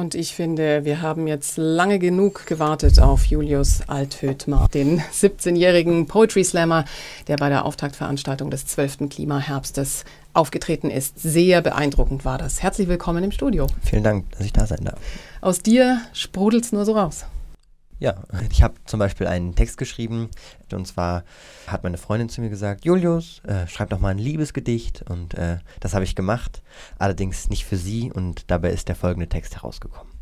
Und ich finde, wir haben jetzt lange genug gewartet auf Julius Althödmer, den 17-jährigen Poetry Slammer, der bei der Auftaktveranstaltung des 12. Klimaherbstes aufgetreten ist. Sehr beeindruckend war das. Herzlich willkommen im Studio. Vielen Dank, dass ich da sein darf. Aus dir sprudelt es nur so raus. Ja, ich habe zum Beispiel einen Text geschrieben und zwar hat meine Freundin zu mir gesagt, Julius, äh, schreib doch mal ein Liebesgedicht und äh, das habe ich gemacht, allerdings nicht für sie und dabei ist der folgende Text herausgekommen.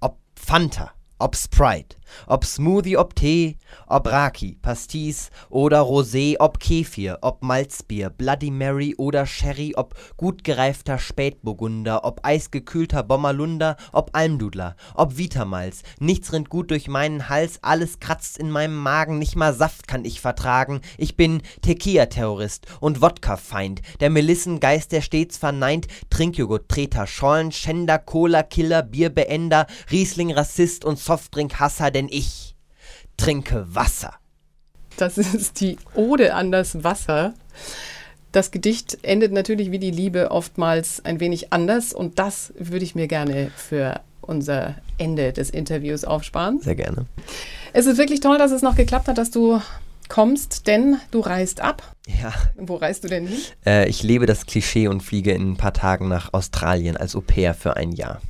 Ob Fanta ob Sprite, ob Smoothie, ob Tee, ob Raki, Pastis oder Rosé, ob Kefir, ob Malzbier, Bloody Mary oder Sherry, ob gut gereifter Spätburgunder, ob eisgekühlter Bommerlunder, ob Almdudler, ob Vitamalz. Nichts rinnt gut durch meinen Hals, alles kratzt in meinem Magen, nicht mal Saft kann ich vertragen. Ich bin Tequila-Terrorist und Wodka-Feind, der Melissengeist, der stets verneint, Trinkjoghurt, Treter, Schollen, Schänder, Cola, Killer, Bierbeender, Riesling-Rassist und Softdrink-Hasser, denn ich trinke Wasser. Das ist die Ode an das Wasser. Das Gedicht endet natürlich wie die Liebe oftmals ein wenig anders und das würde ich mir gerne für unser Ende des Interviews aufsparen. Sehr gerne. Es ist wirklich toll, dass es noch geklappt hat, dass du kommst, denn du reist ab. Ja. Wo reist du denn hin? Äh, ich lebe das Klischee und fliege in ein paar Tagen nach Australien als Au pair für ein Jahr.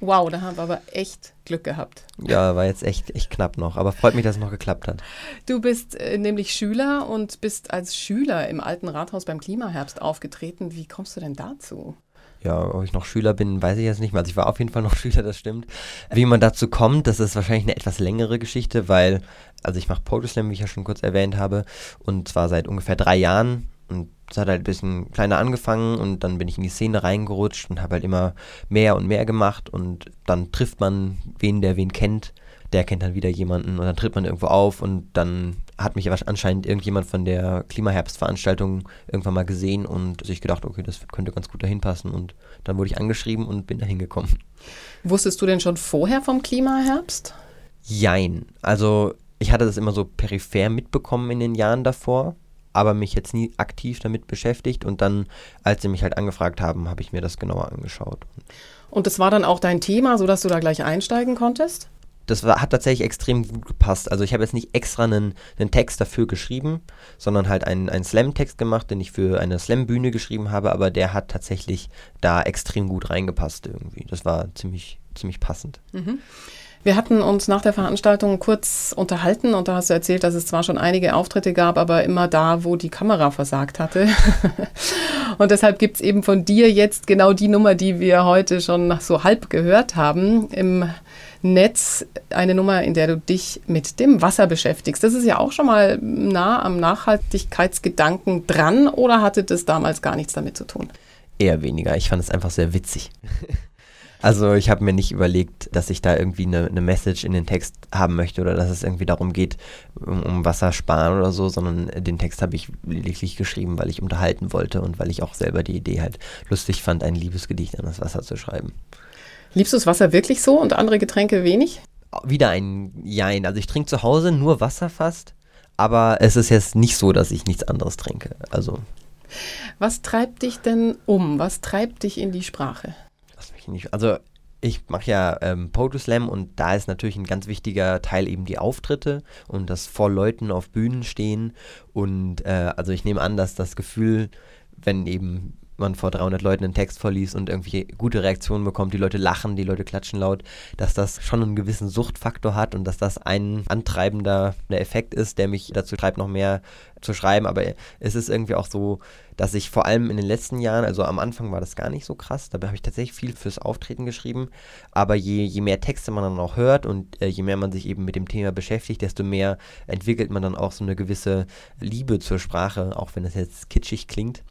Wow, da haben wir aber echt Glück gehabt. Ja, war jetzt echt, echt knapp noch, aber freut mich, dass es noch geklappt hat. Du bist äh, nämlich Schüler und bist als Schüler im alten Rathaus beim Klimaherbst aufgetreten. Wie kommst du denn dazu? Ja, ob ich noch Schüler bin, weiß ich jetzt nicht mehr. Also ich war auf jeden Fall noch Schüler, das stimmt. Wie man dazu kommt, das ist wahrscheinlich eine etwas längere Geschichte, weil, also ich mache Poetry Slam, wie ich ja schon kurz erwähnt habe, und zwar seit ungefähr drei Jahren und es hat halt ein bisschen kleiner angefangen und dann bin ich in die Szene reingerutscht und habe halt immer mehr und mehr gemacht und dann trifft man wen, der wen kennt. Der kennt dann wieder jemanden und dann tritt man irgendwo auf und dann hat mich anscheinend irgendjemand von der Klimaherbstveranstaltung irgendwann mal gesehen und sich gedacht, okay, das könnte ganz gut dahin passen und dann wurde ich angeschrieben und bin da hingekommen. Wusstest du denn schon vorher vom Klimaherbst? Jein. Also ich hatte das immer so peripher mitbekommen in den Jahren davor aber mich jetzt nie aktiv damit beschäftigt. Und dann, als sie mich halt angefragt haben, habe ich mir das genauer angeschaut. Und das war dann auch dein Thema, sodass du da gleich einsteigen konntest? Das war, hat tatsächlich extrem gut gepasst. Also ich habe jetzt nicht extra einen, einen Text dafür geschrieben, sondern halt einen, einen Slam-Text gemacht, den ich für eine Slam-Bühne geschrieben habe, aber der hat tatsächlich da extrem gut reingepasst irgendwie. Das war ziemlich, ziemlich passend. Mhm. Wir hatten uns nach der Veranstaltung kurz unterhalten und da hast du erzählt, dass es zwar schon einige Auftritte gab, aber immer da, wo die Kamera versagt hatte. und deshalb gibt es eben von dir jetzt genau die Nummer, die wir heute schon so halb gehört haben. Im Netz eine Nummer, in der du dich mit dem Wasser beschäftigst. Das ist ja auch schon mal nah am Nachhaltigkeitsgedanken dran oder hatte das damals gar nichts damit zu tun? Eher weniger. Ich fand es einfach sehr witzig. Also ich habe mir nicht überlegt, dass ich da irgendwie eine, eine, Message in den Text haben möchte oder dass es irgendwie darum geht, um, um Wasser sparen oder so, sondern den Text habe ich lediglich geschrieben, weil ich unterhalten wollte und weil ich auch selber die Idee halt lustig fand, ein Liebesgedicht an das Wasser zu schreiben. Liebst du das Wasser wirklich so und andere Getränke wenig? Wieder ein Jein. Also ich trinke zu Hause nur Wasser fast, aber es ist jetzt nicht so, dass ich nichts anderes trinke. Also. Was treibt dich denn um? Was treibt dich in die Sprache? Nicht. Also ich mache ja ähm, Poetry Slam und da ist natürlich ein ganz wichtiger Teil eben die Auftritte und das vor Leuten auf Bühnen stehen. Und äh, also ich nehme an, dass das Gefühl, wenn eben man vor 300 Leuten einen Text vorliest und irgendwie gute Reaktionen bekommt, die Leute lachen, die Leute klatschen laut, dass das schon einen gewissen Suchtfaktor hat und dass das ein antreibender Effekt ist, der mich dazu treibt, noch mehr zu schreiben. Aber es ist irgendwie auch so, dass ich vor allem in den letzten Jahren, also am Anfang war das gar nicht so krass, dabei habe ich tatsächlich viel fürs Auftreten geschrieben, aber je, je mehr Texte man dann auch hört und äh, je mehr man sich eben mit dem Thema beschäftigt, desto mehr entwickelt man dann auch so eine gewisse Liebe zur Sprache, auch wenn das jetzt kitschig klingt.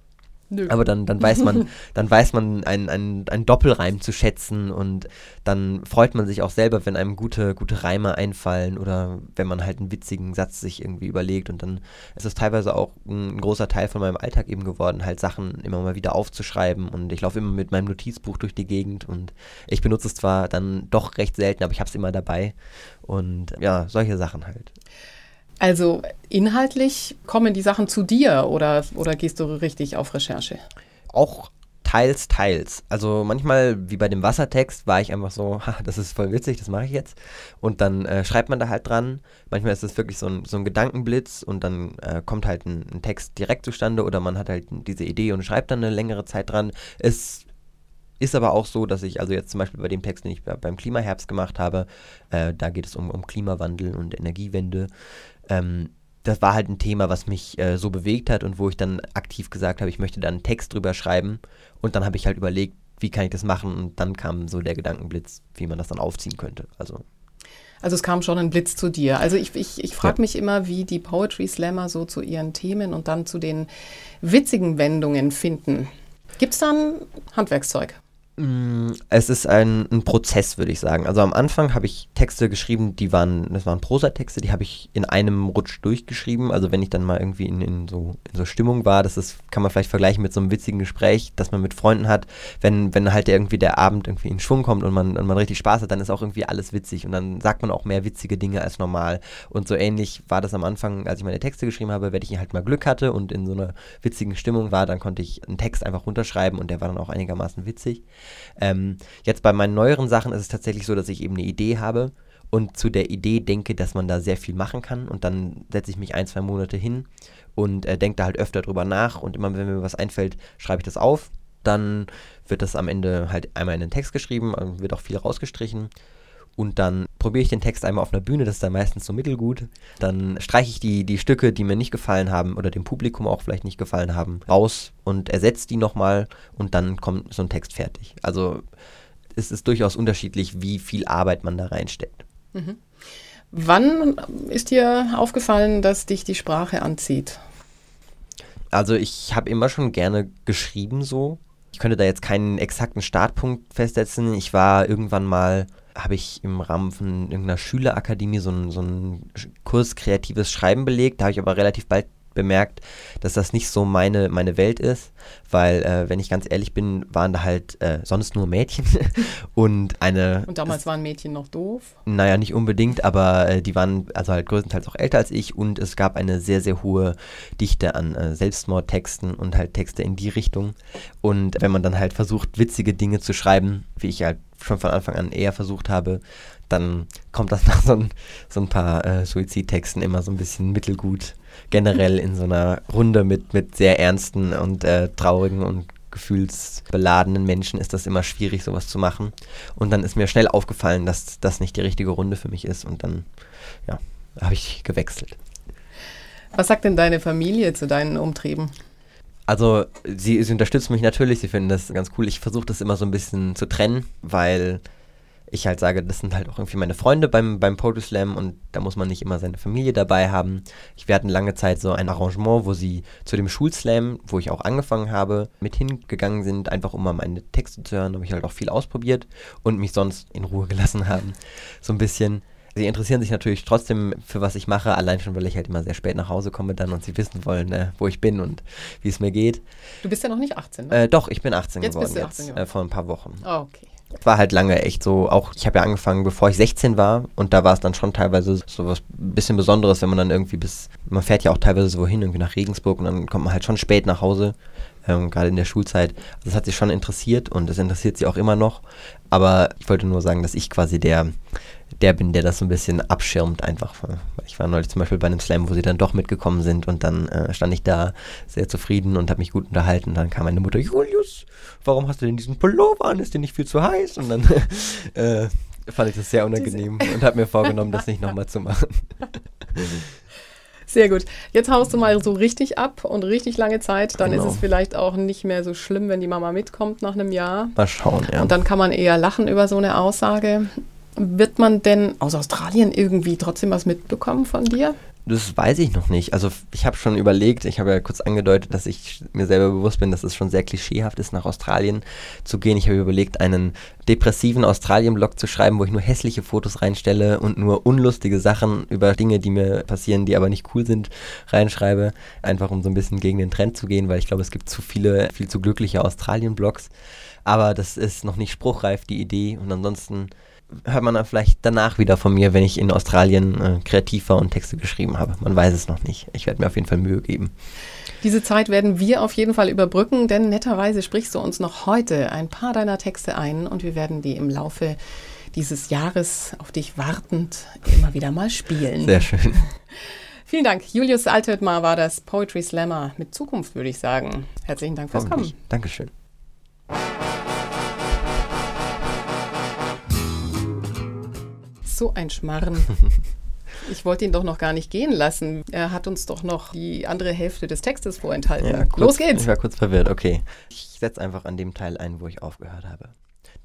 Nö. Aber dann, dann weiß man, dann weiß man einen, einen, einen Doppelreim zu schätzen und dann freut man sich auch selber, wenn einem gute, gute Reime einfallen oder wenn man halt einen witzigen Satz sich irgendwie überlegt und dann ist es teilweise auch ein großer Teil von meinem Alltag eben geworden, halt Sachen immer mal wieder aufzuschreiben und ich laufe immer mit meinem Notizbuch durch die Gegend und ich benutze es zwar dann doch recht selten, aber ich habe es immer dabei und ja, solche Sachen halt. Also inhaltlich kommen die Sachen zu dir oder, oder gehst du richtig auf Recherche? Auch teils, teils. Also manchmal, wie bei dem Wassertext, war ich einfach so, ha, das ist voll witzig, das mache ich jetzt. Und dann äh, schreibt man da halt dran. Manchmal ist es wirklich so ein, so ein Gedankenblitz und dann äh, kommt halt ein, ein, Text direkt zustande oder man hat halt diese Idee und schreibt dann eine längere Zeit dran. Es ist aber auch so, dass ich, also jetzt zum Beispiel bei dem Text, den ich beim Klimaherbst gemacht habe, äh, da geht es um, um Klimawandel und Energiewende. Ähm, das war halt ein Thema, was mich äh, so bewegt hat und wo ich dann aktiv gesagt habe, ich möchte da einen Text drüber schreiben. Und dann habe ich halt überlegt, wie kann ich das machen? Und dann kam so der Gedankenblitz, wie man das dann aufziehen könnte. Also also es kam schon ein Blitz zu dir. Also ich, ich, ich frage ja. mich immer, wie die Poetry Slammer so zu ihren Themen und dann zu den witzigen Wendungen finden. Gibt es da ein Handwerkszeug? Mm, es ist ein, ein Prozess, würde ich sagen. Also am Anfang habe ich Texte geschrieben, die waren, das waren Prosatexte, die habe ich in einem Rutsch durchgeschrieben. Also wenn ich dann mal irgendwie in, in, so, in so Stimmung war, das ist, kann man vielleicht vergleichen mit so einem witzigen Gespräch, das man mit Freunden hat. Wenn, wenn halt irgendwie der Abend irgendwie in Schwung kommt und man, und man richtig Spaß hat, dann ist auch irgendwie alles witzig und dann sagt man auch mehr witzige Dinge als normal. Und so ähnlich war das am Anfang, als ich meine Texte geschrieben habe, wenn ich halt mal Glück hatte und in so einer witzigen Stimmung war, dann konnte ich einen Text einfach runterschreiben und der war dann auch einigermaßen witzig. Ähm, jetzt bei meinen neueren Sachen ist es tatsächlich so, dass ich eben eine Idee habe und zu der Idee denke, dass man da sehr viel machen kann. Und dann setze ich mich ein, zwei Monate hin und äh, denke da halt öfter drüber nach. Und immer wenn mir was einfällt, schreibe ich das auf. Dann wird das am Ende halt einmal in den Text geschrieben, also wird auch viel rausgestrichen. Und dann probiere ich den Text einmal auf einer Bühne, das ist dann meistens so mittelgut. Dann streiche ich die, die Stücke, die mir nicht gefallen haben oder dem Publikum auch vielleicht nicht gefallen haben, raus und ersetze die nochmal und dann kommt so ein Text fertig. Also es ist durchaus unterschiedlich, wie viel Arbeit man da reinsteckt. Mhm. Wann ist dir aufgefallen, dass dich die Sprache anzieht? Also ich habe immer schon gerne geschrieben so. Ich könnte da jetzt keinen exakten Startpunkt festsetzen. Ich war irgendwann mal habe ich im Rahmen von irgendeiner Schülerakademie so einen, so einen Kurs kreatives Schreiben belegt. Da habe ich aber relativ bald bemerkt, dass das nicht so meine, meine Welt ist, weil, äh, wenn ich ganz ehrlich bin, waren da halt äh, sonst nur Mädchen und eine. Und damals das, waren Mädchen noch doof? Naja, nicht unbedingt, aber äh, die waren also halt größtenteils auch älter als ich und es gab eine sehr, sehr hohe Dichte an äh, Selbstmordtexten und halt Texte in die Richtung. Und wenn man dann halt versucht, witzige Dinge zu schreiben, wie ich halt schon von Anfang an eher versucht habe, dann kommt das nach so ein, so ein paar äh, Suizidtexten immer so ein bisschen mittelgut. Generell in so einer Runde mit, mit sehr ernsten und äh, traurigen und gefühlsbeladenen Menschen ist das immer schwierig, sowas zu machen. Und dann ist mir schnell aufgefallen, dass das nicht die richtige Runde für mich ist. Und dann, ja, habe ich gewechselt. Was sagt denn deine Familie zu deinen Umtrieben? Also sie, sie unterstützen mich natürlich, sie finden das ganz cool. Ich versuche das immer so ein bisschen zu trennen, weil ich halt sage, das sind halt auch irgendwie meine Freunde beim, beim Poetry Slam und da muss man nicht immer seine Familie dabei haben. Ich, wir hatten lange Zeit so ein Arrangement, wo sie zu dem Schulslam, wo ich auch angefangen habe, mit hingegangen sind, einfach um mal meine Texte zu hören, habe ich halt auch viel ausprobiert und mich sonst in Ruhe gelassen haben. So ein bisschen sie interessieren sich natürlich trotzdem für was ich mache, allein schon, weil ich halt immer sehr spät nach Hause komme dann und sie wissen wollen, äh, wo ich bin und wie es mir geht. Du bist ja noch nicht 18, ne? Äh, doch, ich bin 18 jetzt geworden, 18 jetzt, äh, vor ein paar Wochen. Oh, okay. War halt lange echt so, auch ich habe ja angefangen, bevor ich 16 war und da war es dann schon teilweise so was bisschen Besonderes, wenn man dann irgendwie bis, man fährt ja auch teilweise so hin, irgendwie nach Regensburg und dann kommt man halt schon spät nach Hause, ähm, gerade in der Schulzeit. Also das hat sich schon interessiert und es interessiert sie auch immer noch, aber ich wollte nur sagen, dass ich quasi der, der bin, der das so ein bisschen abschirmt einfach. Ich war neulich zum Beispiel bei einem Slam, wo sie dann doch mitgekommen sind und dann äh, stand ich da sehr zufrieden und habe mich gut unterhalten. Dann kam meine Mutter, Julius, warum hast du denn diesen Pullover an? Ist dir nicht viel zu heiß? Und dann äh, fand ich das sehr unangenehm und habe mir vorgenommen, das nicht nochmal zu machen. Sehr gut. Jetzt haust du mal so richtig ab und richtig lange Zeit. Dann genau. ist es vielleicht auch nicht mehr so schlimm, wenn die Mama mitkommt nach einem Jahr. Mal schauen, ja. Und dann kann man eher lachen über so eine Aussage. Wird man denn aus Australien irgendwie trotzdem was mitbekommen von dir? Das weiß ich noch nicht. Also ich habe schon überlegt, ich habe ja kurz angedeutet, dass ich mir selber bewusst bin, dass es schon sehr klischeehaft ist, nach Australien zu gehen. Ich habe überlegt, einen depressiven Australien-Blog zu schreiben, wo ich nur hässliche Fotos reinstelle und nur unlustige Sachen über Dinge, die mir passieren, die aber nicht cool sind, reinschreibe. Einfach um so ein bisschen gegen den Trend zu gehen, weil ich glaube, es gibt zu viele, viel zu glückliche Australien-Blogs. Aber das ist noch nicht spruchreif, die Idee. Und ansonsten hört man dann vielleicht danach wieder von mir, wenn ich in Australien äh, kreativ war und Texte geschrieben habe. Man weiß es noch nicht. Ich werde mir auf jeden Fall Mühe geben. Diese Zeit werden wir auf jeden Fall überbrücken, denn netterweise sprichst du uns noch heute ein paar deiner Texte ein und wir werden die im Laufe dieses Jahres auf dich wartend immer wieder mal spielen. Sehr schön. Vielen Dank. Julius Altötmar war das Poetry Slammer mit Zukunft, würde ich sagen. Herzlichen Dank fürs Kommen. Dankeschön. So ein Schmarren. Ich wollte ihn doch noch gar nicht gehen lassen. Er hat uns doch noch die andere Hälfte des Textes vorenthalten. Ja, kurz, Los geht's. Ich war kurz verwirrt. Okay. Ich setze einfach an dem Teil ein, wo ich aufgehört habe.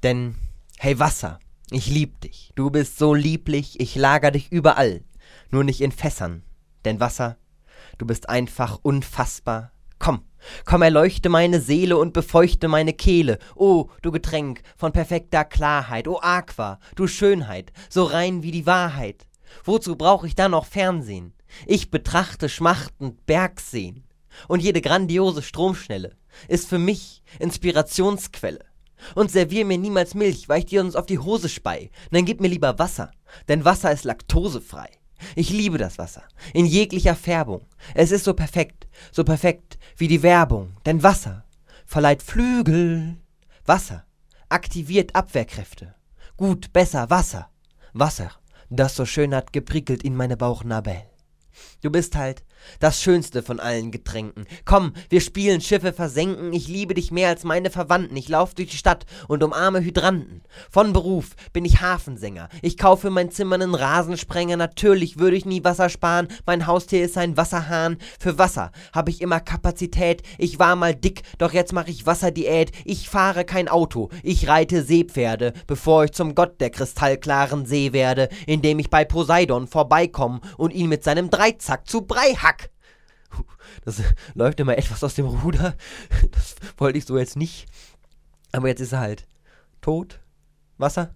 Denn, hey Wasser, ich lieb dich. Du bist so lieblich, ich lager dich überall. Nur nicht in Fässern. Denn Wasser, du bist einfach unfassbar. Komm, erleuchte meine Seele und befeuchte meine Kehle. Oh, du Getränk von perfekter Klarheit. Oh, Aqua, du Schönheit, so rein wie die Wahrheit. Wozu brauch ich da noch Fernsehen? Ich betrachte schmachtend Bergseen. Und jede grandiose Stromschnelle ist für mich Inspirationsquelle. Und servier mir niemals Milch, weil ich dir sonst auf die Hose spei. Dann gib mir lieber Wasser, denn Wasser ist laktosefrei. Ich liebe das Wasser, in jeglicher Färbung. Es ist so perfekt, so perfekt wie die Werbung, denn Wasser verleiht Flügel. Wasser aktiviert Abwehrkräfte. Gut, besser, Wasser. Wasser das so schön hat geprickelt in meine Bauchnabel. Du bist halt das Schönste von allen Getränken. Komm, wir spielen Schiffe versenken. Ich liebe dich mehr als meine Verwandten. Ich lauf durch die Stadt und umarme Hydranten. Von Beruf bin ich Hafensänger. Ich kaufe mein Zimmer einen Rasensprenger. Natürlich würde ich nie Wasser sparen. Mein Haustier ist ein Wasserhahn. Für Wasser habe ich immer Kapazität. Ich war mal dick, doch jetzt mache ich Wasserdiät. Ich fahre kein Auto. Ich reite Seepferde, bevor ich zum Gott der kristallklaren See werde, indem ich bei Poseidon vorbeikomme und ihn mit seinem Dreizack zu Brei hack. Das läuft immer etwas aus dem Ruder. Das wollte ich so jetzt nicht. Aber jetzt ist er halt tot. Wasser?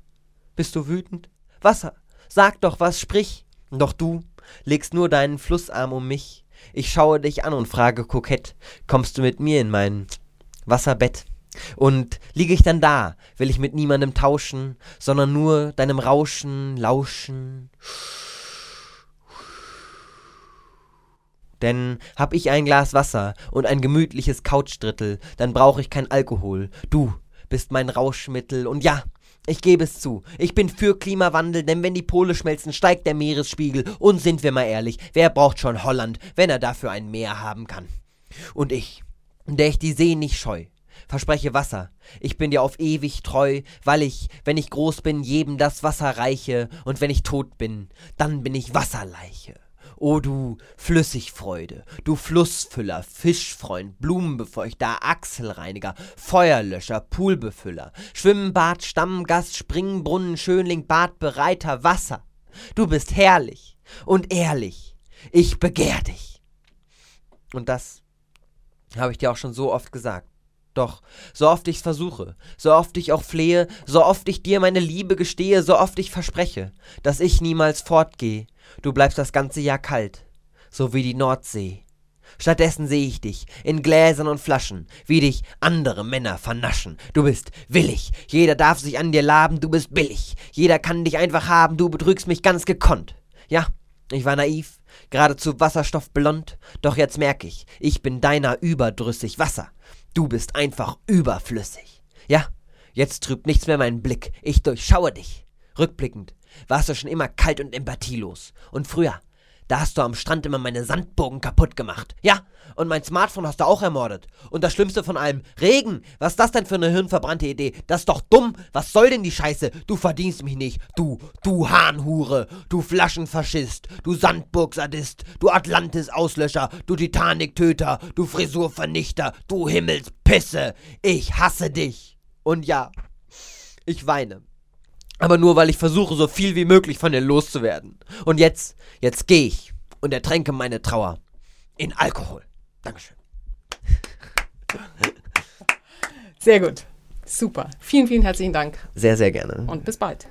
Bist du wütend? Wasser! Sag doch was, sprich! Doch du legst nur deinen Flussarm um mich. Ich schaue dich an und frage kokett, kommst du mit mir in mein Wasserbett? Und liege ich dann da, will ich mit niemandem tauschen, sondern nur deinem Rauschen lauschen. Denn hab ich ein Glas Wasser und ein gemütliches Couchdrittel, dann brauch ich kein Alkohol. Du bist mein Rauschmittel und ja, ich gebe es zu, ich bin für Klimawandel, denn wenn die Pole schmelzen, steigt der Meeresspiegel. Und sind wir mal ehrlich, wer braucht schon Holland, wenn er dafür ein Meer haben kann? Und ich, der ich die See nicht scheu, verspreche Wasser. Ich bin dir auf ewig treu, weil ich, wenn ich groß bin, jedem das Wasser reiche, und wenn ich tot bin, dann bin ich Wasserleiche. O du Flüssigfreude, du Flussfüller, Fischfreund, Blumenbefeuchter, Achselreiniger, Feuerlöscher, Poolbefüller, Schwimmbad, Stammgast, Springbrunnen, Schönling, Badbereiter, Wasser. Du bist herrlich und ehrlich. Ich begehr dich. Und das habe ich dir auch schon so oft gesagt. Doch, so oft ich's versuche, so oft ich auch flehe, so oft ich dir meine Liebe gestehe, so oft ich verspreche, dass ich niemals fortgeh, du bleibst das ganze Jahr kalt, so wie die Nordsee. Stattdessen sehe ich dich in Gläsern und Flaschen, wie dich andere Männer vernaschen. Du bist willig, jeder darf sich an dir laben, du bist billig, jeder kann dich einfach haben, du betrügst mich ganz gekonnt. Ja, ich war naiv, geradezu wasserstoffblond, doch jetzt merk ich, ich bin deiner überdrüssig Wasser. Du bist einfach überflüssig. Ja, jetzt trübt nichts mehr meinen Blick. Ich durchschaue dich. Rückblickend warst du schon immer kalt und empathielos. Und früher, da hast du am Strand immer meine Sandburgen kaputt gemacht. Ja, und mein Smartphone hast du auch ermordet. Und das Schlimmste von allem, Regen. Was ist das denn für eine hirnverbrannte Idee? Das ist doch dumm. Was soll denn die Scheiße? Du verdienst mich nicht. Du, du Hahnhure. Du Flaschenfaschist. Du Sandburgsadist. Du Atlantis-Auslöscher. Du Titanic-Töter. Du Frisurvernichter. Du Himmelspisse. Ich hasse dich. Und ja, ich weine. Aber nur weil ich versuche, so viel wie möglich von dir loszuwerden. Und jetzt, jetzt gehe ich und ertränke meine Trauer in Alkohol. Dankeschön. Sehr gut. Super. Vielen, vielen herzlichen Dank. Sehr, sehr gerne. Und bis bald.